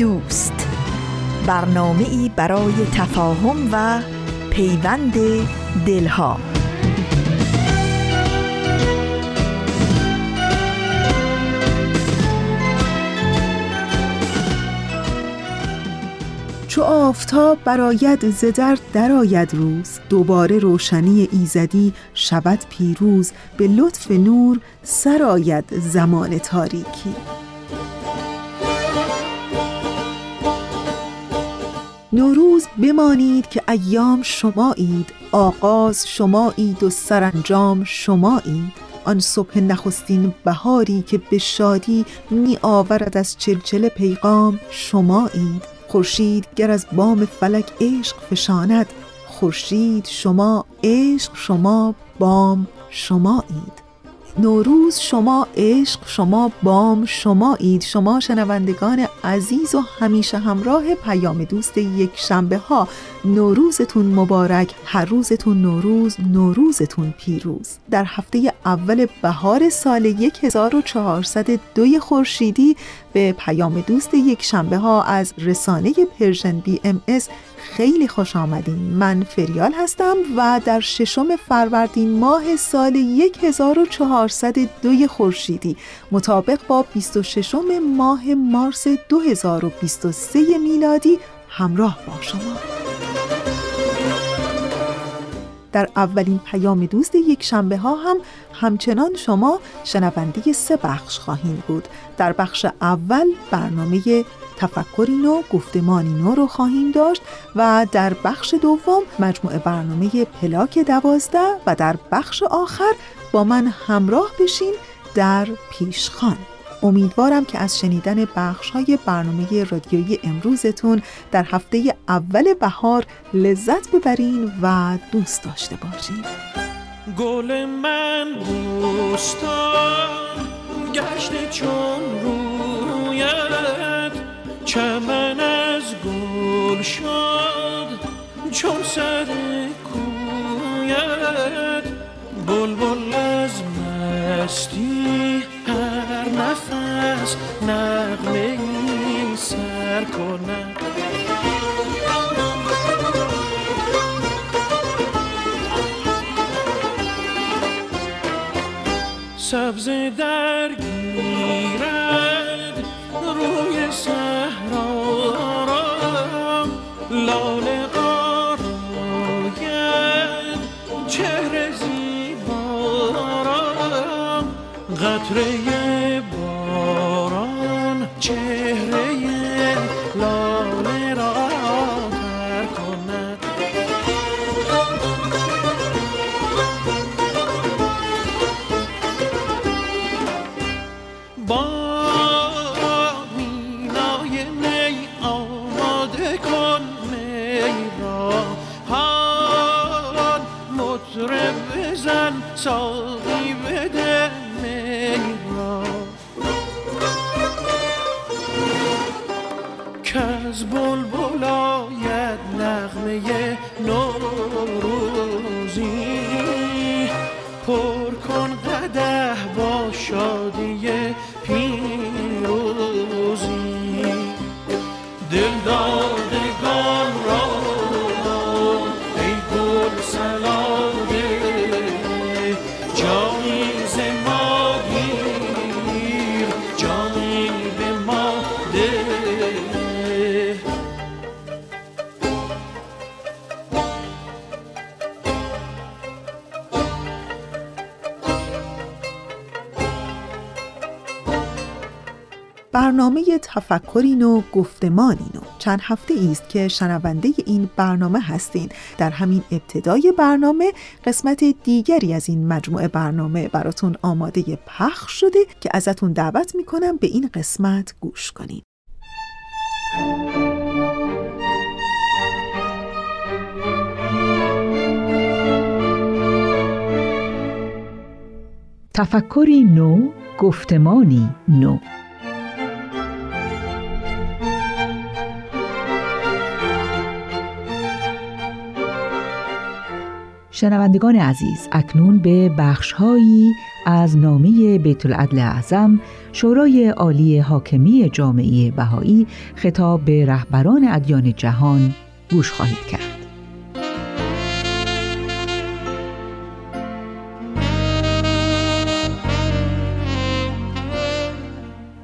دوست. برنامه ای برای تفاهم و پیوند دلها. چو آفتاب براید ز در درآید روز دوباره روشنی ایزدی شود پیروز به لطف نور سرآید زمان تاریکی. نوروز بمانید که ایام شمایید آغاز شمایید و سرانجام شمایید. آن صبح نخستین بهاری که به شادی می آورد از چلچل پیغام شمایید. خورشید گر از بام فلک عشق فشاند خورشید شما عشق شما بام شمایید. نوروز شما عشق شما بام شما اید شما شنوندگان عزیز و همیشه همراه پیام دوست یک شنبه ها. نوروزتون مبارک هر روزتون نوروز نوروزتون پیروز. در هفته اول بهار سال 1402 خورشیدی به پیام دوست یک شنبه ها از رسانه Persian BMS خیلی خوش آمدین. من فریال هستم و در ششم فروردین ماه سال 1402 خورشیدی مطابق با 26 ماه مارس 2023 میلادی همراه با شما. در اولین پیام دوست یک شنبه ها هم همچنان شما شنونده سه بخش خواهید بود. در بخش اول برنامه تفکری نو گفتمانی نو رو خواهیم داشت و در بخش دوم مجموعه برنامه پلاک دوازده و در بخش آخر با من همراه بشین در پیشخان. امیدوارم که از شنیدن بخش های برنامه رادیویی امروزتون در هفته اول بهار لذت ببرین و دوست داشته باشین. گل من بوستان گشت چون رویت چمن از گل شد چون سر کویت. بلبل از مستی نغمه سر کند سبز درگیرد روی صحرا را لاله آراید چهره زیبا قطره ti. با شادی پیر. برنامه تفکرین و گفتمانین و چند هفته است که شنونده این برنامه هستین. در همین ابتدای برنامه قسمت دیگری از این مجموعه برنامه براتون آماده پخش شده که ازتون دعوت می‌کنم به این قسمت گوش کنین. تفکری نو گفتمانی نو. شنوندگان عزیز اکنون به بخشهایی از نامه بیت العدل اعظم شورای عالی حاکمی جامعه بهایی خطاب به رهبران ادیان جهان گوش خواهید کرد.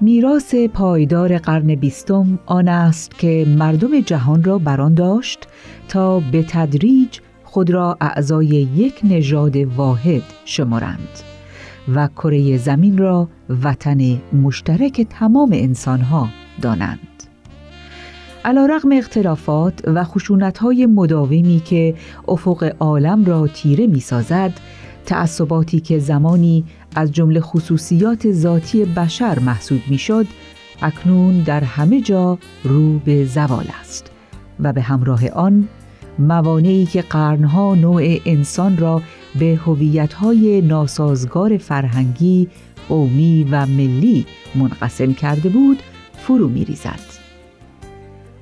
میراث پایدار قرن بیستم آن است که مردم جهان را بران داشت تا به تدریج خود را اعضای یک نژاد واحد شمارند و کره زمین را وطن مشترک تمام انسانها دانند. علا رغم اختلافات و خشونتهای مداومی که افق عالم را تیره می سازد، تعصباتی که زمانی از جمله خصوصیات ذاتی بشر محسوب می شد، اکنون در همه جا رو به زوال است و به همراه آن موانعی که قرنها نوع انسان را به هویت‌های ناسازگار فرهنگی، قومی و ملی منقسم کرده بود، فرو می‌ریزد.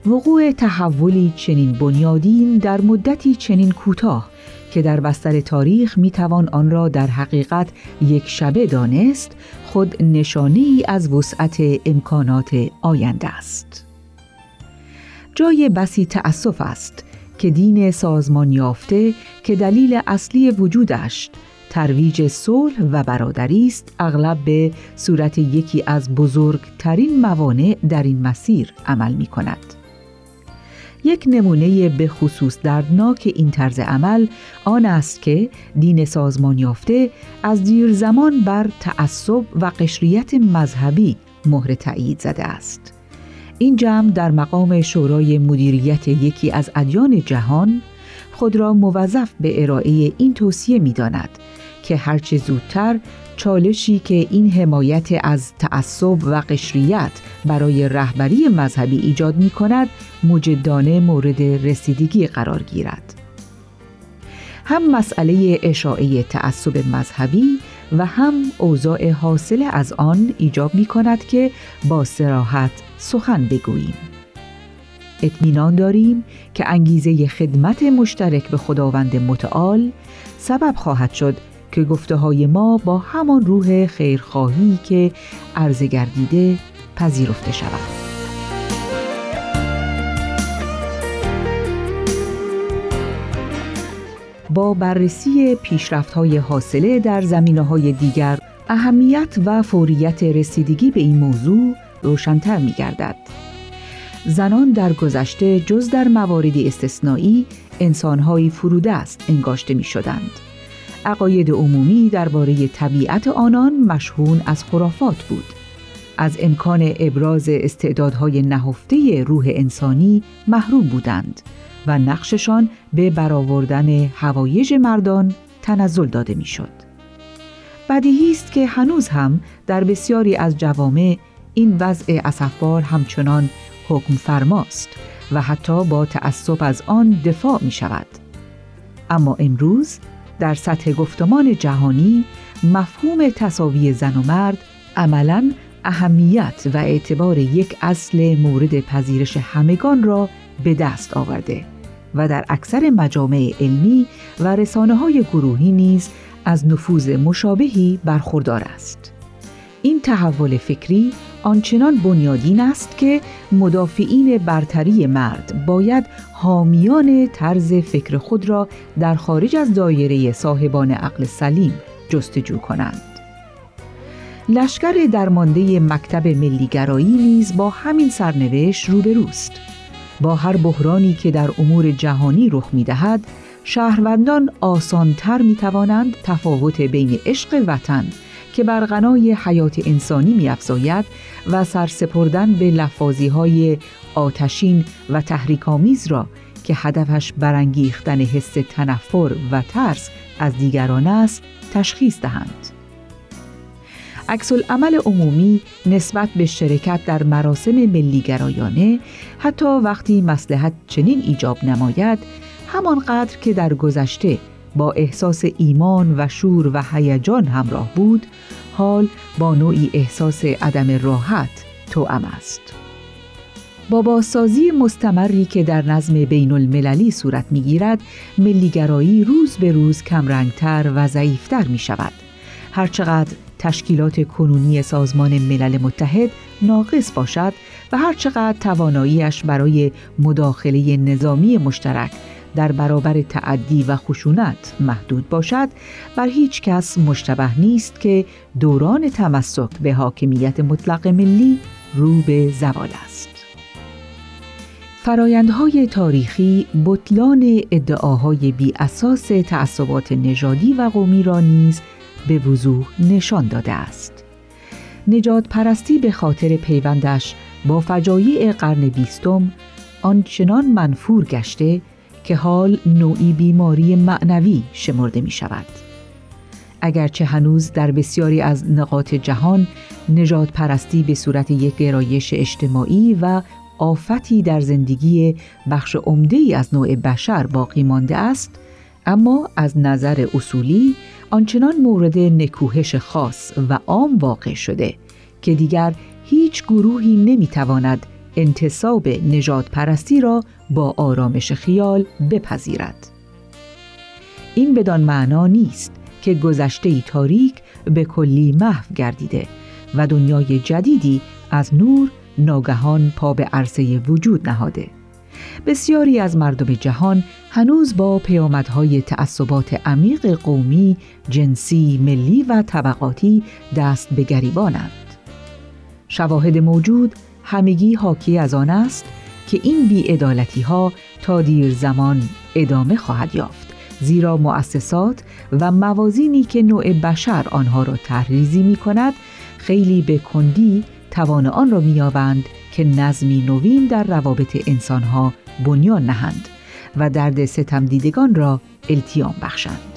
وقوع تحولی چنین بنیادین در مدتی چنین کوتاه که در بستر تاریخ می توان آن را در حقیقت یک شبه دانست خود نشانی از وسعت امکانات آینده است. جای بسی تأسف است که دین سازمان یافته که دلیل اصلی وجودش ترویج صلح و برادری است اغلب به صورت یکی از بزرگترین موانع در این مسیر عمل می کند. یک نمونه به خصوص دردناک این طرز عمل آن است که دین سازمان یافته از دیر زمان بر تعصب و قشریت مذهبی مهر تایید زده است. این جمع در مقام شورای مدیریت یکی از ادیان جهان خود را موظف به ارائه این توصیه می داند که هرچه زودتر چالشی که این حمایت از تعصب و قشریت برای رهبری مذهبی ایجاد می کند مجدانه مورد رسیدگی قرار گیرد. هم مسئله اشاعه تعصب مذهبی و هم اوضاع حاصل از آن ایجاب می کند که با سراحت سخن بگوییم. اطمینان داریم که انگیزه خدمت مشترک به خداوند متعال سبب خواهد شد که گفته های ما با همان روح خیرخواهی که عرض گردیده پذیرفته شود. با بررسی پیشرفت های حاصله در زمینه های دیگر اهمیت و فوریت رسیدگی به این موضوع روشنتر می گردد. زنان در گذشته جز در مواردی استثنایی انسانهایی فروده است انگاشته می شدند. عقاید عمومی درباره طبیعت آنان مشهون از خرافات بود. از امکان ابراز استعدادهای نهفته روح انسانی محروم بودند و نقششان به برآوردن هوایج مردان تنزل داده می‌شد. بدیهی است که هنوز هم در بسیاری از جوامع این وضع اسفبار همچنان حکم فرماست و حتی با تعصب از آن دفاع می شود. اما امروز در سطح گفتمان جهانی مفهوم تصاوی زن و مرد عملا اهمیت و اعتبار یک اصل مورد پذیرش همگان را به دست آورده و در اکثر مجامع علمی و رسانه های گروهی نیز از نفوذ مشابهی برخوردار است. این تحول فکری آنچنان بنیادین است که مدافعین برتری مرد باید حامیان طرز فکر خود را در خارج از دایره صاحبان عقل سلیم جستجو کنند. لشکر درمانده مکتب ملیگرایی نیز با همین سرنوشت روبروست. با هر بحرانی که در امور جهانی رخ می دهد، شهروندان آسانتر می توانند تفاوت بین عشق وطن که بر غنای حیات انسانی میافزاید و سرسپردن به لفاظی های آتشین و تحریکامیز را که هدفش برانگیختن حس تنفر و ترس از دیگران است تشخیص دهند. عکس عمل عمومی نسبت به شرکت در مراسم ملیگرایانه حتی وقتی مسلحت چنین ایجاب نماید همانقدر که در گذشته با احساس ایمان و شور و هیجان همراه بود حال با نوعی احساس عدم راحت توأم است. با بازسازی مستمری که در نظم بین المللی صورت می‌گیرد ملیگرایی روز به روز کمرنگتر و ضعیفتر می شود هرچقدر تشکیلات کنونی سازمان ملل متحد ناقص باشد و هرچقدر تواناییش برای مداخله نظامی مشترک در برابر تعدی و خشونت محدود باشد بر هیچ کس مشتبه نیست که دوران تمسک به حاکمیت مطلق ملی رو به زوال است. فرایندهای تاریخی بطلان ادعاهای بی اساس تعصبات نژادی و قومی را نیز به وضوح نشان داده است. نجات پرستی به خاطر پیوندش با فجایع قرن بیستم آنچنان منفور گشته که حال نوعی بیماری معنوی شمرده می شود. اگرچه هنوز در بسیاری از نقاط جهان نجات پرستی به صورت یک گرایش اجتماعی و آفتی در زندگی بخش عمده از نوع بشر باقی مانده است اما از نظر اصولی آنچنان مورد نکوهش خاص و عام واقع شده که دیگر هیچ گروهی نمی‌تواند انتصاب نجات پرستی را با آرامش خیال بپذیرد. این بدان معنا نیست که گذشته تاریک به کلی محو گردیده و دنیای جدیدی از نور ناگهان پا به عرصه وجود نهاده. بسیاری از مردم جهان هنوز با پیامدهای تعصبات عمیق قومی، جنسی، ملی و طبقاتی دست به گریبانند. شواهد موجود همگی حاکی از آن است که این بیعدالتی ها تا دیر زمان ادامه خواهد یافت زیرا مؤسسات و موازینی که نوع بشر آنها را تحریزی می کند خیلی به کندی توان آن را مییابند که نظمی نوین در روابط انسانها بنیان نهند و درد ستم دیدگان را التیام بخشند.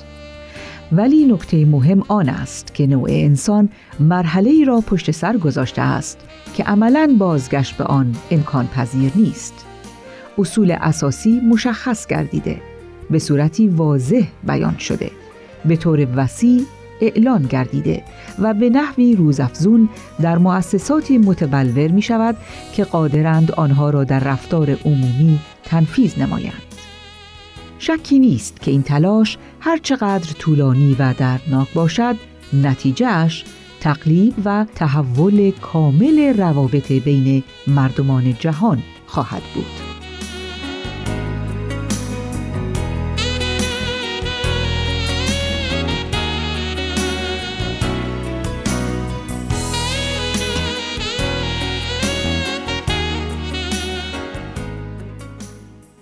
ولی نکته مهم آن است که نوع انسان مرحله ای را پشت سر گذاشته است که عملا بازگشت به آن امکان پذیر نیست. اصول اساسی مشخص گردیده، به صورتی واضح بیان شده، به طور وسیع اعلان گردیده و به نحوی روزافزون در مؤسساتی متبلور می شود که قادرند آنها را در رفتار عمومی تنفیز نمایند. شکی نیست که این تلاش هرچقدر طولانی و دردناک باشد نتیجهش تقلیب و تحول کامل روابط بین مردمان جهان خواهد بود.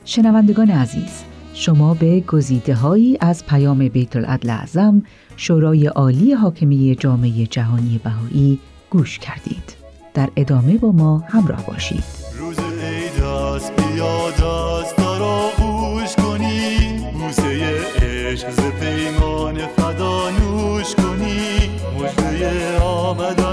شنوندگان عزیز شما به گزیده هایی از پیام بیت العدل اعظم شورای عالی حاکمی جامعه جهانی بهایی گوش کردید. در ادامه با ما همراه باشید. روز عید است بیاد است را گوش کنی. بوسه عشق ز پیمان فدا نوش کنی. مجده آمدن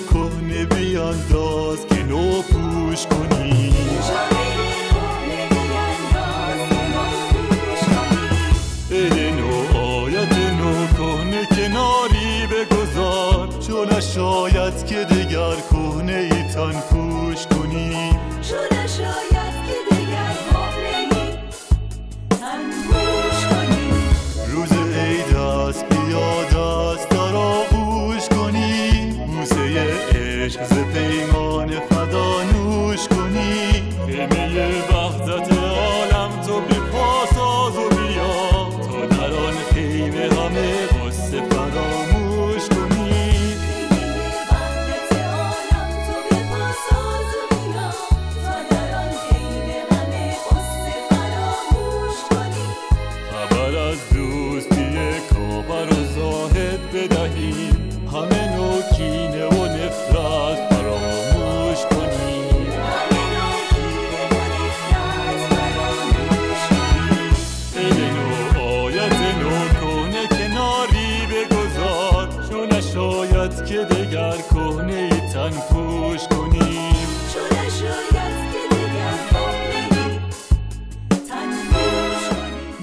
کهنه بیانداز که نو پوش کنی. عید نو آیت نو کهنه کناری بگذار چون نشاید که دگر کهنه ای تن پوش کنی. روز عید است بیاد عشق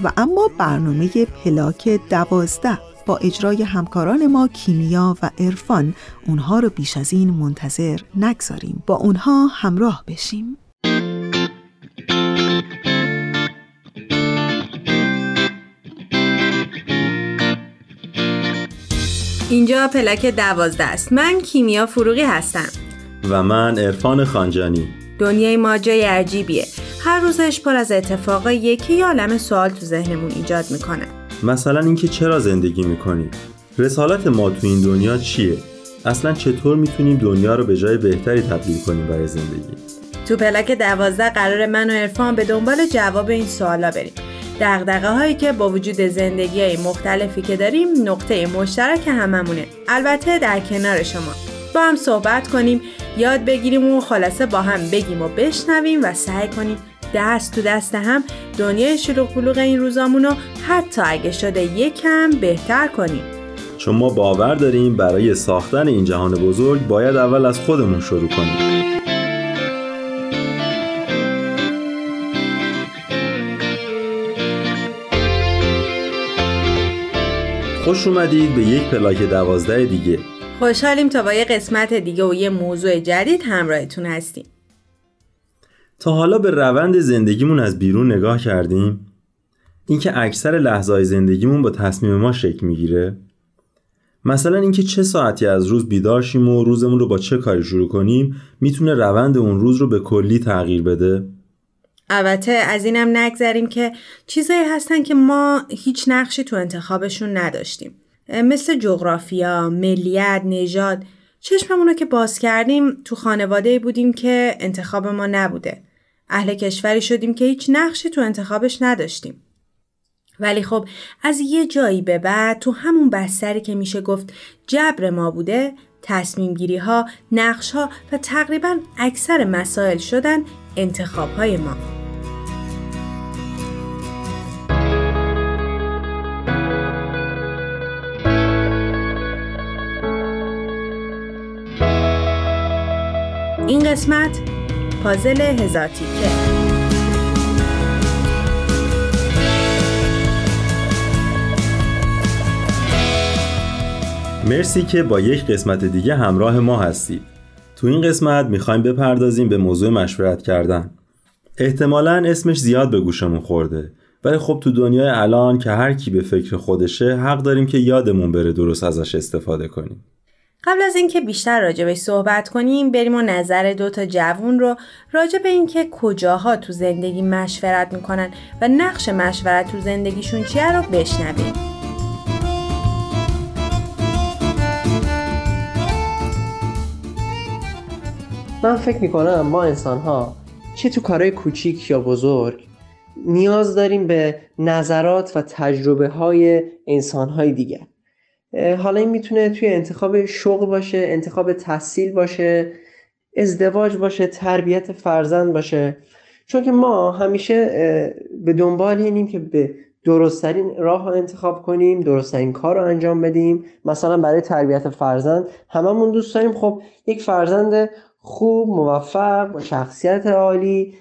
و اما برنامه پلاک دوازده با اجرای همکاران ما کیمیا و عرفان اونها رو بیش از این منتظر نگذاریم. با اونها همراه بشیم. اینجا پلاک دوازده است. من کیمیا فروغی هستم. و من عرفان خانجانی. دنیای ما جای عجیبیه. هر روزش پر از اتفاقاییه که یه عالم سوال تو ذهنمون ایجاد می‌کنه. مثلا اینکه چرا زندگی می‌کنیم رسالت ما تو این دنیا چیه؟ اصلا چطور می‌تونیم دنیا رو به جای بهتری تبدیل کنیم برای زندگی؟ تو پلاک دوازده قرار من و عرفان به دنبال جواب این سوالا بریم. دقدقه هایی که با وجود زندگی های مختلفی که داریم نقطه مشترک هممونه. البته در کنار شما. با هم صحبت کنیم یاد بگیریم و خلاصه با هم بگیم و بشنویم و سعی کنیم دست تو دست هم دنیای شلوغ پلوغ این روزامون رو حتی اگه شده یکم بهتر کنیم. چون ما باور داریم برای ساختن این جهان بزرگ باید اول از خودمون شروع کنیم. خوش اومدید به یک پلاک دوازده دیگه. خوشحالیم تا با یه قسمت دیگه و یه موضوع جدید همراهتون هستیم. تا حالا به روند زندگیمون از بیرون نگاه کردیم؟ اینکه اکثر لحظه زندگیمون با تصمیم ما شکل می‌گیره؟ مثلا اینکه چه ساعتی از روز بیدار شیم و روزمون رو با چه کاری شروع کنیم می‌تونه روند اون روز رو به کلی تغییر بده؟ البته از اینم نگذریم که چیزایی هستن که ما هیچ نقشی تو انتخابشون نداشتیم. مثل جغرافیا، ملیت، نژاد. چشممون رو که باز کردیم تو خانواده بودیم که انتخاب ما نبوده. اهل کشوری شدیم که هیچ نقشی تو انتخابش نداشتیم ولی خب از یه جایی به بعد تو همون بستری که میشه گفت جبر ما بوده تصمیم گیری ها، نقش ها و تقریبا اکثر مسائل شدن انتخاب های ما. این قسمت پازل هزار تیکه. مرسی که با یک قسمت دیگه همراه ما هستید. تو این قسمت می‌خوایم بپردازیم به موضوع مشورت کردن. احتمالا اسمش زیاد به گوشمون خورده ولی خب تو دنیای الان که هر کی به فکر خودشه حق داریم که یادمون بره درست ازش استفاده کنیم. قبل از اینکه بیشتر راجع به صحبت کنیم بریم و نظر دو تا جوون رو راجع به اینکه کجاها تو زندگی مشورت می‌کنن و نقش مشورت تو زندگیشون چیه رو بشنویم. من فکر می‌کنم ما انسان ها چه تو کارهای کوچیک یا بزرگ نیاز داریم به نظرات و تجربه های انسان های دیگر. حالا این می‌تونه توی انتخاب شغل باشه انتخاب تحصیل باشه ازدواج باشه تربیت فرزند باشه. چون که ما همیشه به دنبال اینیم که به درستترین راه رو انتخاب کنیم درستترین کار رو انجام بدیم. مثلا برای تربیت فرزند هممون دوست داریم. خب یک فرزند خوب موفق با شخصیت عالی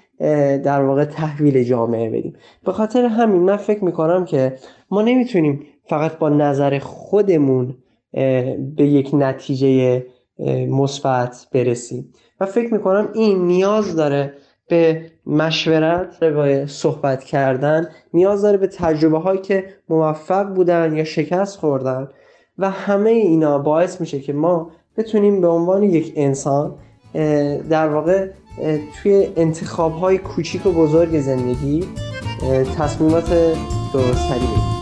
در واقع تحویل جامعه بدیم. به خاطر همین من فکر می‌کنم که ما نمی‌تونیم فقط با نظر خودمون به یک نتیجه مثبت برسیم. و فکر می‌کنم این نیاز داره به مشورت به صحبت کردن نیاز داره به تجربه هایی که موفق بودن یا شکست خوردن و همه اینا باعث میشه که ما بتونیم به عنوان یک انسان در واقع توی انتخاب های کوچیک و بزرگ زندگی تصمیمات درستری بگیریم.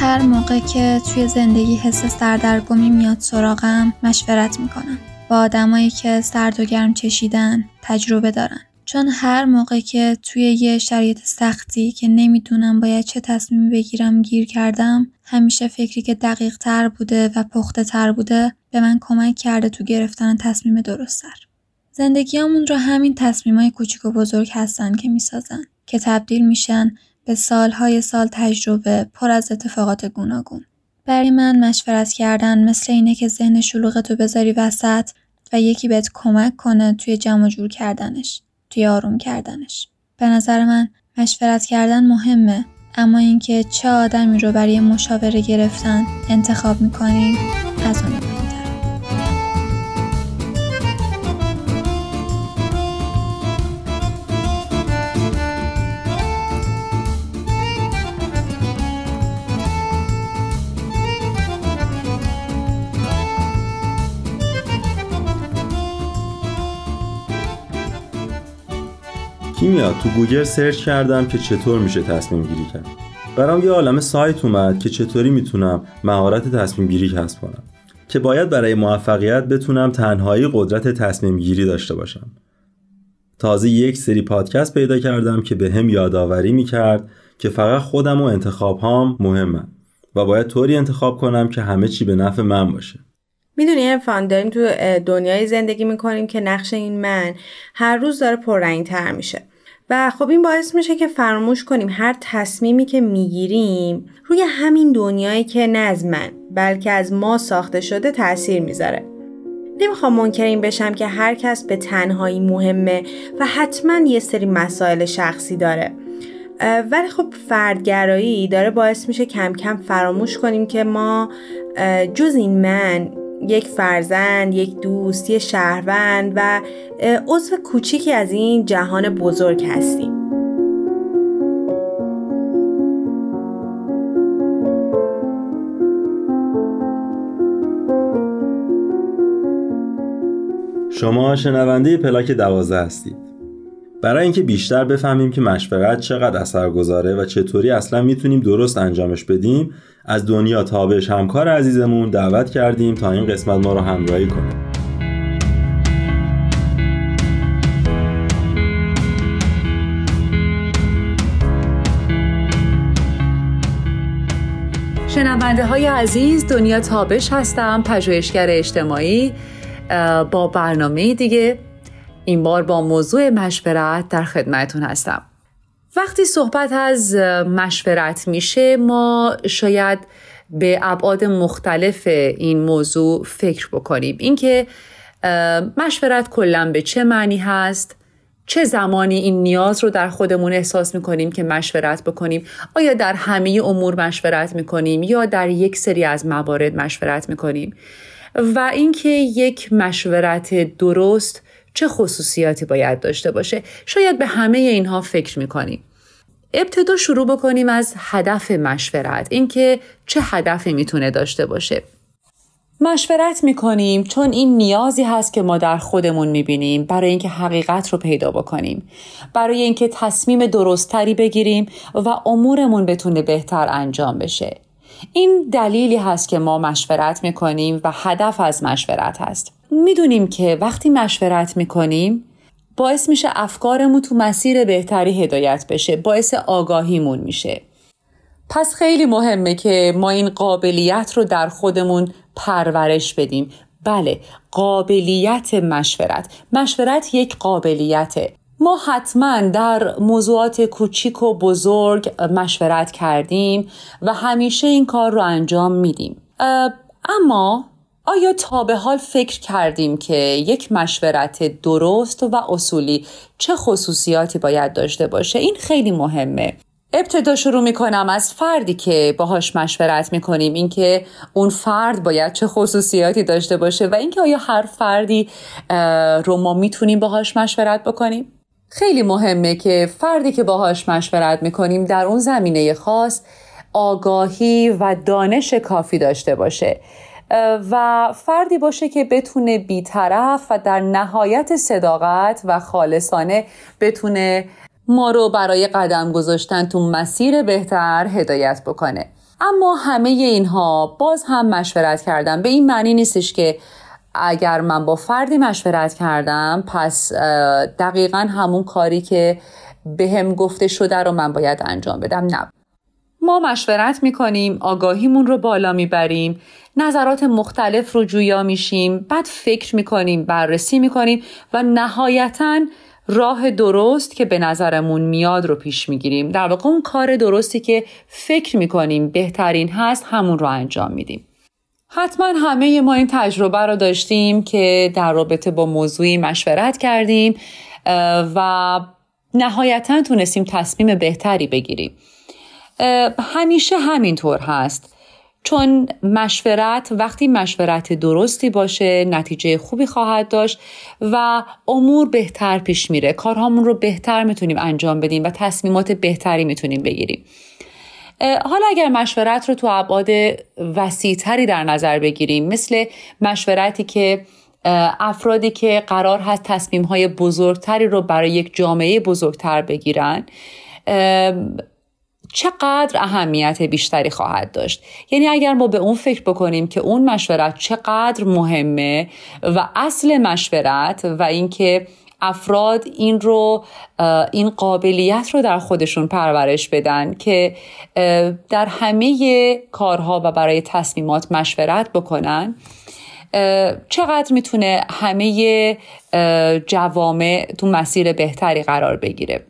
هر موقع که توی زندگی حس سردرگمی میاد سراغم مشورت می‌کنم با آدمایی که سرد و گرم چشیدن تجربه دارن چون هر موقع که توی یه شرایط سختی که نمی‌دونم باید چه تصمیمی بگیرم گیر کردم همیشه فکری که دقیق تر بوده و پخته تر بوده به من کمک کرده تو گرفتن تصمیم درستتر. زندگیامون رو همین تصمیمای کوچیک و بزرگ هستن که می‌سازن که تبدیل میشن به سالهای سال تجربه پر از اتفاقات گوناگون. برای من مشورت کردن مثل اینه که ذهن شلوغتو بذاری وسط و یکی بهت کمک کنه توی جمع جور کردنش. توی آروم کردنش به نظر من مشورت کردن مهمه اما اینکه چه آدمی رو برای مشاوره گرفتن انتخاب می‌کنیم از اون کیمیا تو گوگل search کردم که چطور میشه تصمیم گیری کرد. برام یه عالم سایت اومد که چطوری می‌تونم مهارت تصمیم گیری کسب کنم. که باید برای موفقیت بتونم تنهایی قدرت تصمیم گیری داشته باشم. تازه یک سری پادکست پیدا کردم که بهم یادآوری می‌کرد که فقط خودم و انتخاب هام مهمم و باید طوری انتخاب کنم که همه چی به نفع من باشه. می‌دونی عرفان داریم تو دنیای زندگی می‌کنیم که نقش این من هر روز داره پررنگ تر میشه. و خب این باعث میشه که فراموش کنیم هر تصمیمی که می‌گیریم روی همین دنیایی که نه از من بلکه از ما ساخته شده تاثیر می‌ذاره. نمی‌خوام منکر این بشم که هر کس به تنهایی مهمه و حتما یه سری مسائل شخصی داره. ولی خب فردگرایی داره باعث میشه کم کم فراموش کنیم که ما جز این من یک فرزند، یک دوست، یک شهروند و عضو کوچیکی از این جهان بزرگ هستیم. شما شنونده پلاک دوازه هستید. برای اینکه بیشتر بفهمیم که مشورت چقدر اثر گذاره و چطوری اصلا می‌تونیم درست انجامش بدیم از دنیا تابش همکار عزیزمون دعوت کردیم تا این قسمت ما رو همراهی کنه. شنونده های عزیز دنیا تابش هستم پژوهشگر اجتماعی با برنامه دیگه این بار با موضوع مشورت در خدمتون هستم. وقتی صحبت از مشورت میشه ما شاید به ابعاد مختلف این موضوع فکر بکنیم. اینکه مشورت کلا به چه معنی هست؟ چه زمانی این نیاز رو در خودمون احساس می‌کنیم که مشورت بکنیم؟ آیا در همه امور مشورت می‌کنیم؟ یا در یک سری از موارد مشورت می‌کنیم؟ و اینکه یک مشورت درست چه خصوصیاتی باید داشته باشه؟ شاید به همه اینها فکر می‌کنیم ابتدا شروع بکنیم از هدف مشورت اینکه چه هدفی می‌تونه داشته باشه. مشورت می‌کنیم چون این نیازی هست که ما در خودمون می‌بینیم برای اینکه حقیقت رو پیدا بکنیم. برای اینکه تصمیم درستتری بگیریم و امورمون بتونه بهتر انجام بشه. این دلیلی هست که ما مشورت می‌کنیم و هدف از مشورت هست. می‌دونیم که وقتی مشورت می‌کنیم باعث میشه افکارمون تو مسیر بهتری هدایت بشه باعث آگاهیمون میشه. پس خیلی مهمه که ما این قابلیت رو در خودمون پرورش بدیم. بله قابلیت مشورت. مشورت یک قابلیته. ما حتما در موضوعات کوچیک و بزرگ مشورت کردیم و همیشه این کار رو انجام میدیم. اما آیا تا به حال فکر کردیم که یک مشورت درست و اصولی چه خصوصیاتی باید داشته باشه؟ این خیلی مهمه. ابتدا شروع می‌کنم از فردی که باهاش مشورت می‌کنیم اینکه اون فرد باید چه خصوصیاتی داشته باشه و اینکه آیا هر فردی رو ما می‌تونیم باهاش مشورت بکنیم؟ خیلی مهمه که فردی که باهاش مشورت می‌کنیم در اون زمینه خاص آگاهی و دانش کافی داشته باشه. و فردی باشه که بتونه بیطرف و در نهایت صداقت و خالصانه بتونه ما رو برای قدم گذاشتن تو مسیر بهتر هدایت بکنه. اما همه اینها باز هم مشورت کردن به این معنی نیستش که اگر من با فردی مشورت کردم پس دقیقا همون کاری که به هم گفته شده رو من باید انجام بدم. نه. ما مشورت می‌کنیم آگاهیمون رو بالا می‌بریم نظرات مختلف رو جویا میشیم بعد فکر می‌کنیم بررسی می‌کنیم و نهایتا راه درست که به نظرمون میاد رو پیش می‌گیریم. در واقع اون کار درستی که فکر می‌کنیم بهترین هست همون رو انجام میدیم. حتما همه ما این تجربه رو داشتیم که در رابطه با موضوعی مشورت کردیم و نهایتا تونستیم تصمیم بهتری بگیریم. همیشه همینطور هست. چون مشورت وقتی مشورت درستی باشه نتیجه خوبی خواهد داشت و امور بهتر پیش میره. کارهامون رو بهتر می‌تونیم انجام بدیم و تصمیمات بهتری می‌تونیم بگیریم. حالا اگر مشورت رو تو ابعاد وسیعتری در نظر بگیریم مثل مشورتی که افرادی که قرار هست تصمیم های بزرگتری رو برای یک جامعه بزرگتر بگیرن چقدر اهمیت بیشتری خواهد داشت. یعنی اگر ما به اون فکر بکنیم که اون مشورت چقدر مهمه و اصل مشورت و اینکه افراد این رو این قابلیت رو در خودشون پرورش بدن که در همه کارها و برای تصمیمات مشورت بکنن چقدر می‌تونه همه جوامع تو مسیر بهتری قرار بگیره.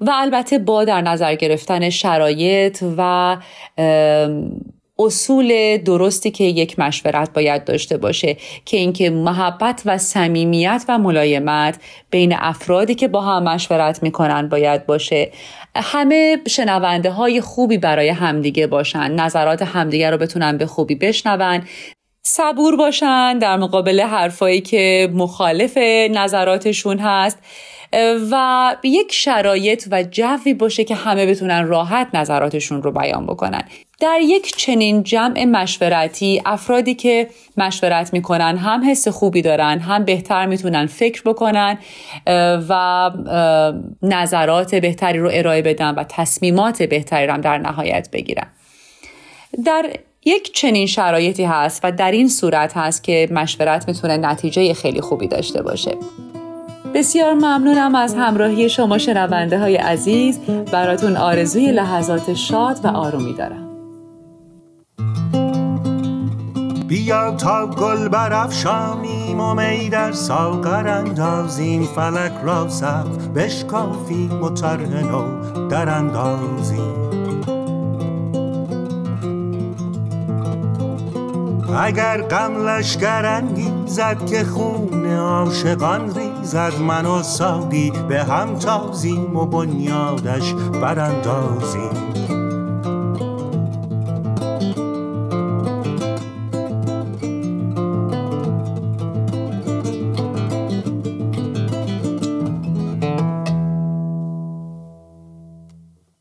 و البته با در نظر گرفتن شرایط و اصول درستی که یک مشورت باید داشته باشه که اینکه محبت و صمیمیت و ملایمت بین افرادی که با هم مشورت می‌کنن باید باشه. همه شنونده های خوبی برای همدیگه باشن. نظرات همدیگه رو بتونن به خوبی بشنون. صبور باشن در مقابل حرفایی که مخالف نظراتشون هست. و یک شرایط و جوی باشه که همه بتونن راحت نظراتشون رو بیان بکنن. در یک چنین جمع مشورتی افرادی که مشورت می‌کنن هم حس خوبی دارن هم بهتر می‌تونن فکر بکنن و نظرات بهتری رو ارائه بدن و تصمیمات بهتری رو در نهایت بگیرن. در یک چنین شرایطی هست و در این صورت هست که مشورت می‌تونه نتیجه خیلی خوبی داشته باشه. بسیار ممنونم از همراهی شما شنونده های عزیز. براتون آرزوی لحظات شاد و آرومی دارم. بیا تا گل برافشانیم و می در ساغر اندازیم. فلک را سقف بشکافیم و طرح نو در اندازیم. اگر غم لشگر زد که خون عاشقان ریزد من و ساقی به هم تازیم و بنیادش براندازیم.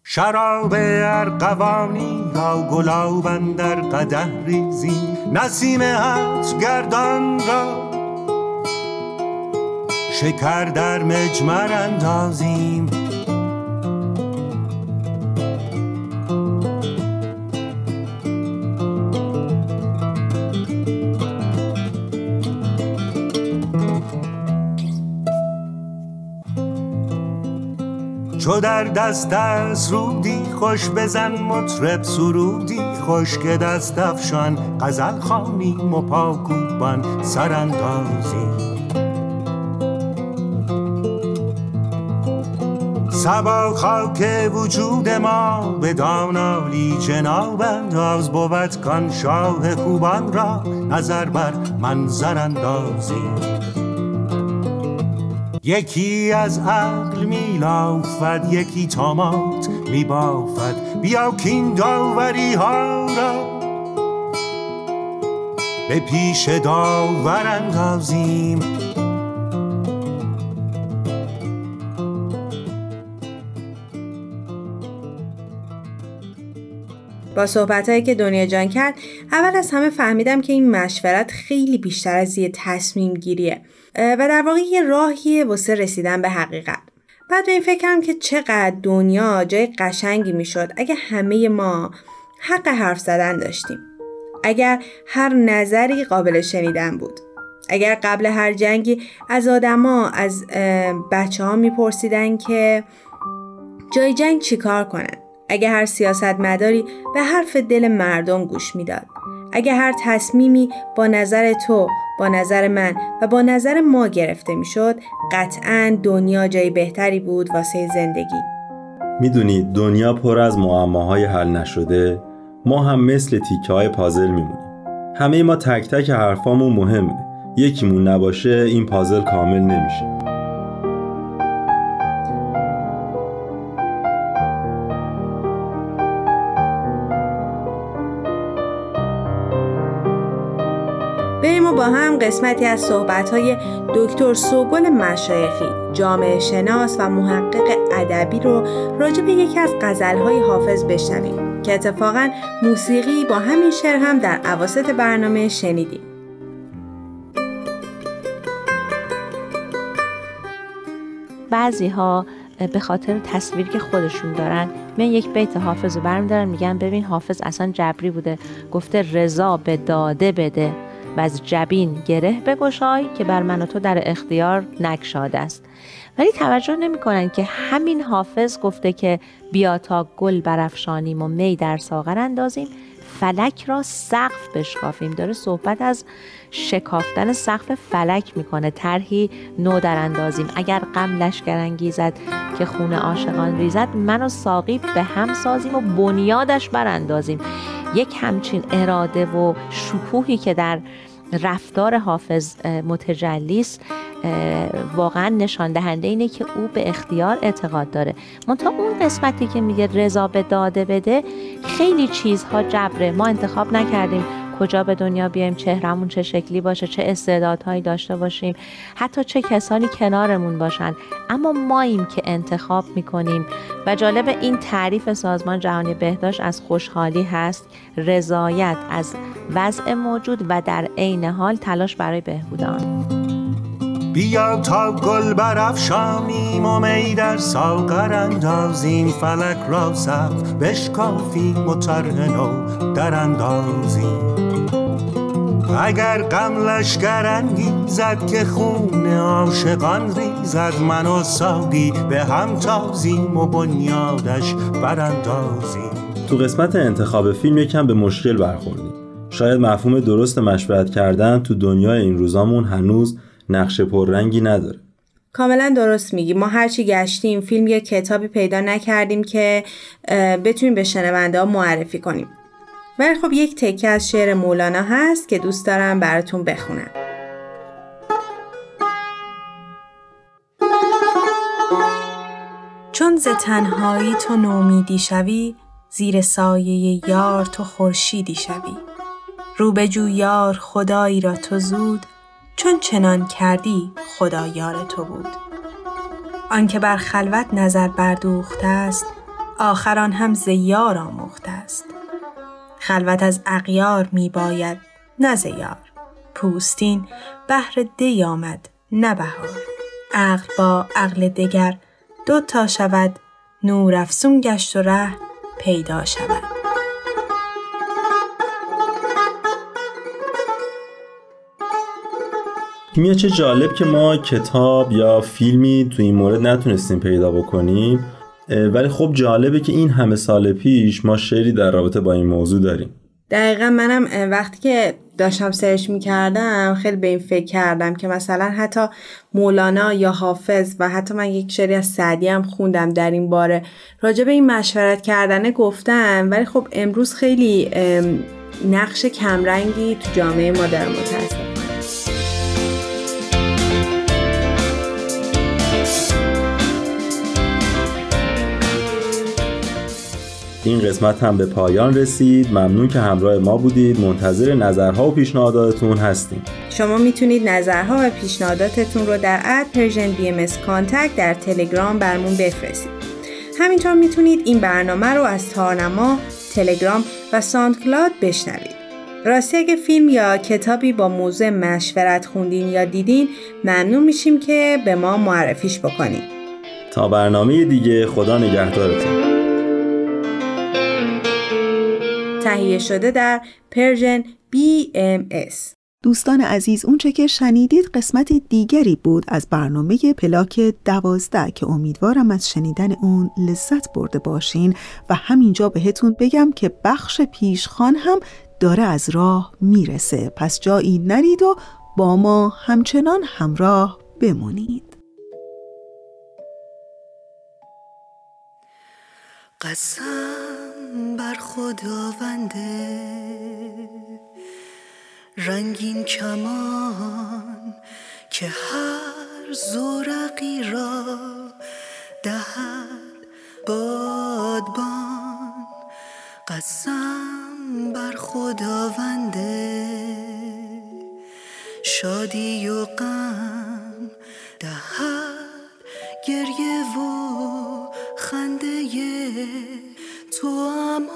شراب ارقوانی را گلاب در قده ریزیم نسیم هج گردان را. شکر در مجمر اندازیم. چو در دست دست رودی خوش بزن مطرب سرودی خوش که دست افشان غزل خانیم و پاکوبان سراندازی. سبا خاک وجود ما به دانالی جناب انداز بود کان شاه خوبان را نظر بر منظر اندازی یکی از عقل میلافد یکی میبافد. بیا کین داوری ها را به پیش داور اندازیم. با صحبت که دنیا جان کرد اول از همه فهمیدم که این مشورت خیلی بیشتر از یه تصمیم گیریه. و در واقع یه راهیه واسه رسیدن به حقیقت. بعد به این فکرم که چقدر دنیا جای قشنگی می‌شد. اگه همه ما حق حرف زدن داشتیم. اگر هر نظری قابل شنیدن بود. اگر قبل هر جنگی از آدما از بچه ها میپرسیدن که جای جنگ چیکار کنن؟ اگر هر سیاست مداری به حرف دل مردم گوش می‌داد. اگر هر تصمیمی با نظر تو با نظر من و با نظر ما گرفته می‌شد قطعا دنیا جای بهتری بود واسه زندگی. می‌دونید دنیا پر از معماهای حل نشده. ما هم مثل تیکه های پازل میمونیم. همه ما تک تک حرفامون مهمه. یکیمون نباشه این پازل کامل نمیشه. هم قسمتی از صحبت‌های دکتر سوگل مشایخی جامعه شناس و محقق ادبی رو راجع به یکی از غزل‌های حافظ بشنویم که اتفاقا موسیقی با همین شعر هم در عواسط برنامه شنیدیم. بعضی ها به خاطر تصویری که خودشون دارن من یک بیت حافظ رو برمیدارن میگن ببین حافظ اصلا جبری بوده گفته رضا به داده بده. و از جبین گره بگشای که بر من و تو در اختیار نگشاده است. ولی توجه نمی‌کنن که همین حافظ گفته که بیا تا گل برافشانیم و می در ساغر اندازیم. فلک را سقف بشکافیم. داره صحبت از شکافتن سقف فلک می‌کنه طرحی نو در اندازیم. اگر غم لشکر انگیزد که خون عاشقان ریزد من و ساقی به هم سازیم و بنیادش براندازیم. یک همچین اراده و شکوهی که در رفتار حافظ متجلیست واقعا نشان دهنده اینه که او به اختیار اعتقاد داره. منتها اون قسمتی که میگه رضا به داده بده خیلی چیزها جبره. ما انتخاب نکردیم کجا به دنیا بیایم چهرمون چه شکلی باشه چه استعدادهایی داشته باشیم حتی چه کسانی کنارمون باشن. اما ماییم که انتخاب می‌کنیم. و جالب این تعریف سازمان جهانی بهداشت از خوشحالی هست رضایت از وضع موجود و در عین حال تلاش برای بهبود آن بیا تا گل برافشانیم و می در ساغر اندازیم. فلک را سقف بشکافیم و طرح نو در اندازیم. اگر غم لشکر انگیزد که خون عاشقان ریزد من و ساقی به هم تازیم و بنیادش براندازیم. تو قسمت انتخاب فیلم یکم به مشکل برخوردیم. شاید مفهوم درست مشورت کردن تو دنیای این روزامون هنوز نقش پررنگی نداره. کاملا درست میگی. ما هرچی گشتیم فیلم یا کتابی پیدا نکردیم که بتونیم به شنونده ها معرفی کنیم. ولی خب یک تکه از شعر مولانا هست که دوست دارم براتون بخونم. چون ز تنهایی تو نومیدی شوی زیر سایه یار تو خورشیدی شوی. رو به جو یار خدایی را تو زود چون چنان کردی خدا یار تو بود. آنکه بر خلوت نظر بردوخته است آخران هم ز یار آموخته است. خلوت از اغیار می باید. نه ز یار پوستین بهر دی آمد نه بهار. عقل با عقل دگر دو تا شود نور افسون گشت و ره پیدا شود. کیمیا چه جالب که ما کتاب یا فیلمی تو این مورد نتونستیم پیدا بکنیم. ولی خب جالبه که این همه سال پیش ما شعری در رابطه با این موضوع داریم. دقیقا منم وقتی که داشتم سرچ می‌کردم خیلی به این فکر کردم که مثلا حتی مولانا یا حافظ و حتی من یک شعری از سعدی هم خوندم در این باره راجع به این مشورت کردنه گفتم ولی خب امروز خیلی نقش کمرنگی تو جامعه ما داره متاسفانه این قسمت هم به پایان رسید. ممنون که همراه ما بودید. منتظر نظرها و پیشنهاداتتون هستیم. شما می‌تونید نظرها و پیشنهاداتتون رو در at Persian BMS در تلگرام برامون بفرستید. همینطور می‌تونید این برنامه رو از تارنما، تلگرام و ساندکلاد بشنوید. راستی اگه فیلم یا کتابی با موضوع مشورت خوندین یا دیدین ممنون میشیم که به ما معرفیش بکنید. تا برنامه دیگه خدا نگهدارتون. تهیه شده در پرژن BMS دوستان عزیز اونچه که شنیدید قسمت دیگری بود از برنامه پلاک دوازده که امیدوارم از شنیدن اون لذت برده باشین و همینجا بهتون بگم که بخش پیشخان هم داره از راه می‌رسه. پس جایی نرید و با ما همچنان همراه بمونید. قسم بر خداونده. رنگین کمان که هر زورقی را دهد بادبان. قسم بر خداونده. شادی و غم دهد گریه و خنده. تو اما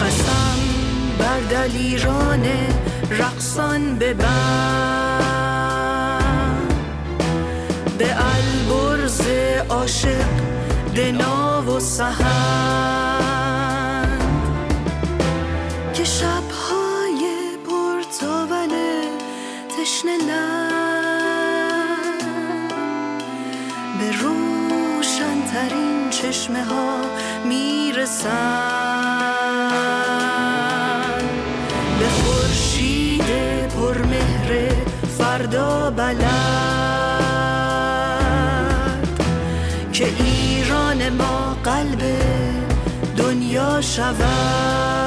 قسم بر دلیران رقصان به شبهای پرتاول تشنه به روشنترین چشمه ها می‌رسند به خورشید پرمهر فردا بلد که ایران ما قلب دنیا شود.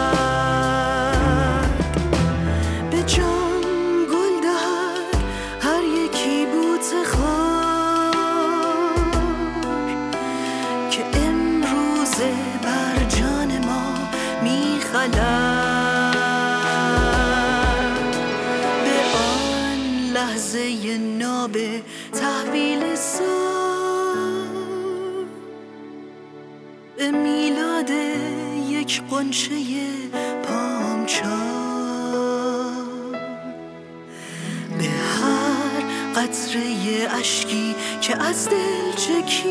از دل چکید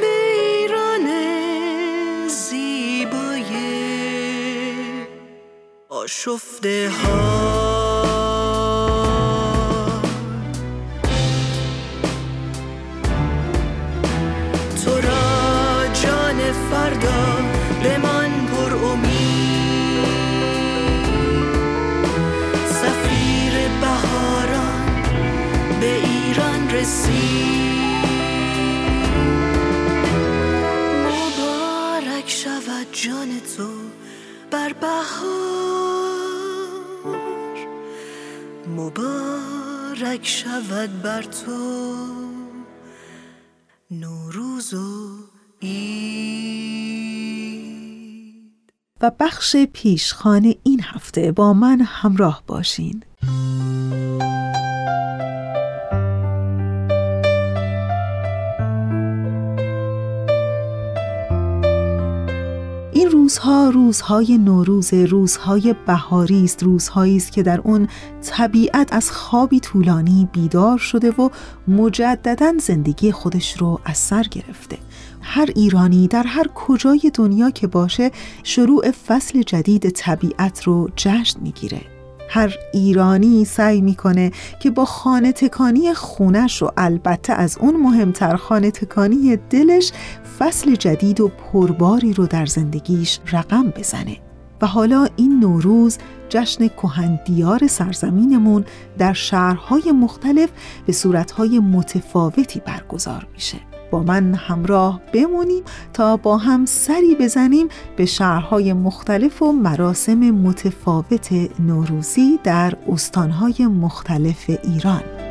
به ایران زیبای آشفته ها. رسید مبارک شود جان تو بر بهار. مبارک شود بر تو نوروز و عید. و بخش پیشخانه این هفته با من همراه باشین. این روزها روزهای نوروز روزهای بهاری است روزهایی است که در اون طبیعت از خوابی طولانی بیدار شده و مجددا زندگی خودش رو از سر گرفته. هر ایرانی در هر کجای دنیا که باشه شروع فصل جدید طبیعت رو جشن می‌گیره. هر ایرانی سعی می‌کنه که با خانه تکانی خونش و البته از اون مهمتر خانه تکانی دلش فصل جدید و پرباری رو در زندگیش رقم بزنه. و حالا این نوروز جشن کهندیار سرزمینمون در شهرهای مختلف به صورتهای متفاوتی برگزار میشه. با من همراه بمونیم تا با هم سری بزنیم به شهرهای مختلف و مراسم متفاوت نوروزی در استانهای مختلف ایران.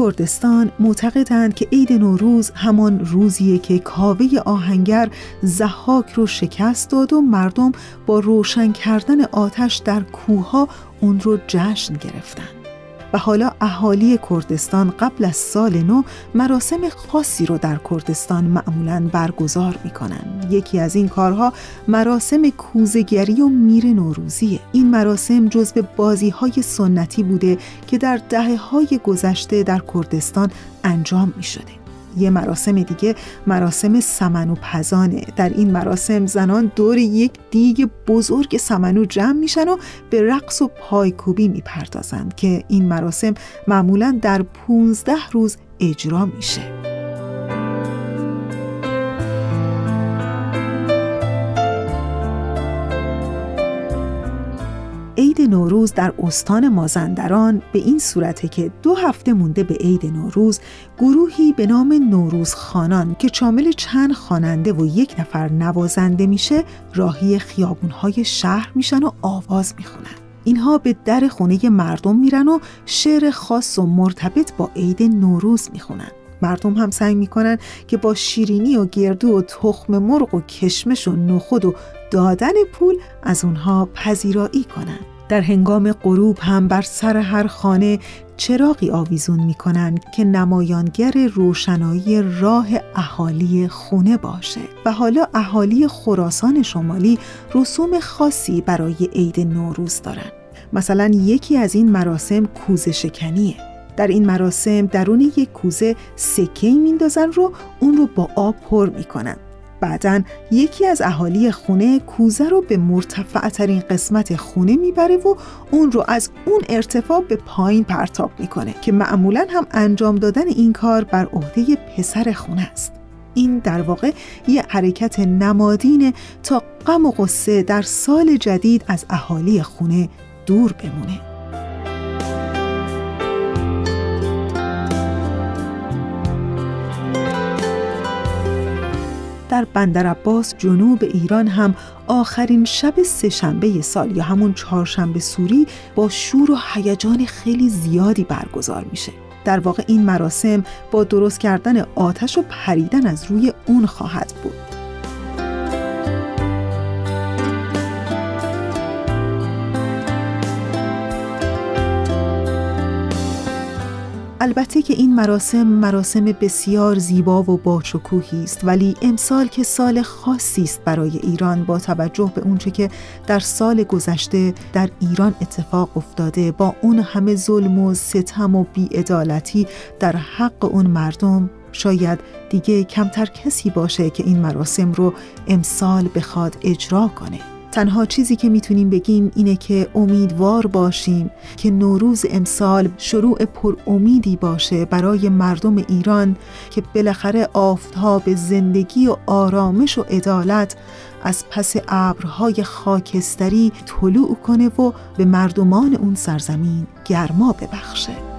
کردستان معتقدند که عید نوروز همان روزیه که کاوه آهنگر زحاک رو شکست داد و مردم با روشن کردن آتش در کوها اون رو جشن گرفتن و حالا اهالی کردستان قبل از سال نو مراسم خاصی رو در کردستان معمولا برگزار می‌کنن یکی از این کارها مراسم کوزگری و میر نوروزیه این مراسم جزو بازی های سنتی بوده که در دهه های گذشته در کردستان انجام می شده. یه مراسم دیگه مراسم سمنو پزانه در این مراسم زنان دور یک دیگ بزرگ سمنو جمع میشن و به رقص و پایکوبی می‌پردازند که این مراسم معمولا در 15 روز اجرا میشه. عید نوروز در استان مازندران به این صورته که دو هفته مونده به عید نوروز گروهی به نام نوروز خانان که شامل چند خواننده و یک نفر نوازنده میشه راهی خیابونهای شهر میشن و آواز می‌خونن. اینها به در خونه مردم میرن و شعر خاص و مرتبط با عید نوروز می‌خونن. مردم هم سعی می‌کنن که با شیرینی و گردو و تخم مرغ و کشمش و نخود و دادن پول از اونها پذیرایی کنن. در هنگام غروب هم بر سر هر خانه چراغی آویزون می کنند که نمایانگر روشنایی راه اهالی خونه باشه و حالا اهالی خراسان شمالی رسوم خاصی برای عید نوروز دارن. مثلا یکی از این مراسم کوزه شکنیه. در این مراسم درون یک کوزه سکه میندازن رو اون رو با آب پر می‌کنن. بعدا یکی از اهالی خونه کوزه رو به مرتفع ترین قسمت خونه می‌بره و اون رو از اون ارتفاع به پایین پرتاب می‌کنه که معمولا هم انجام دادن این کار بر عهده پسر خونه است. این در واقع یه حرکت نمادینه تا غم و غصه در سال جدید از اهالی خونه دور بمونه. در بندر عباس جنوب ایران هم آخرین شب سهشنبه سال یا همون چهارشنبه سوری با شور و هیجان خیلی زیادی برگزار میشه. در واقع این مراسم با درست کردن آتش و پریدن از روی اون خواهد بود. البته که این مراسم مراسم بسیار زیبا و باشکوهی است ولی امسال که سال خاصی است برای ایران با توجه به اونچه که در سال گذشته در ایران اتفاق افتاده. با اون همه ظلم و ستم و بیعدالتی در حق اون مردم شاید دیگه کمتر کسی باشه که این مراسم رو امسال بخواد اجرا کنه. تنها چیزی که می‌تونیم بگیم اینه که امیدوار باشیم که نوروز امسال شروع پر امیدی باشه برای مردم ایران که بالاخره آفتاب زندگی و آرامش و عدالت از پس ابرهای خاکستری طلوع کنه و به مردمان اون سرزمین گرما ببخشه.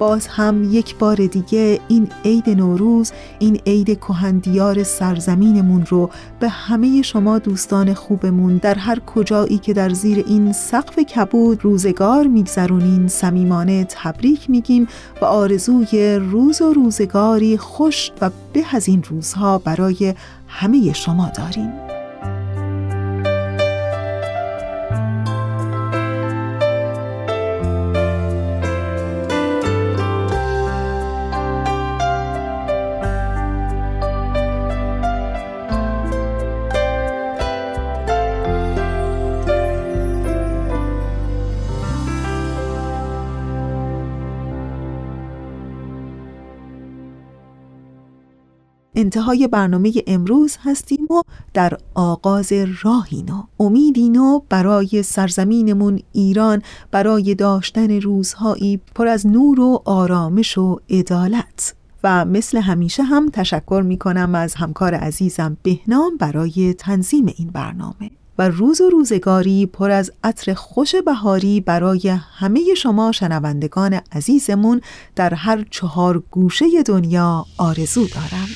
باز هم یک بار دیگه این عید نوروز این عید کهندیار سرزمینمون رو به همه شما دوستان خوبمون در هر کجایی که در زیر این سقف کبود روزگار میگذرونین صمیمانه تبریک میگیم و آرزوی روز و روزگاری خوش و به از این روزها برای همه شما داریم. انتهای برنامه امروز هستیم و در آغاز راهی نو. امیدی نو برای سرزمینمون ایران برای داشتن روزهایی پر از نور و آرامش و عدالت. و مثل همیشه هم تشکر می کنم از همکار عزیزم بهنام برای تنظیم این برنامه. و روز و روزگاری پر از عطر خوش بهاری برای همه شما شنوندگان عزیزمون در هر چهار گوشه دنیا آرزو دارم.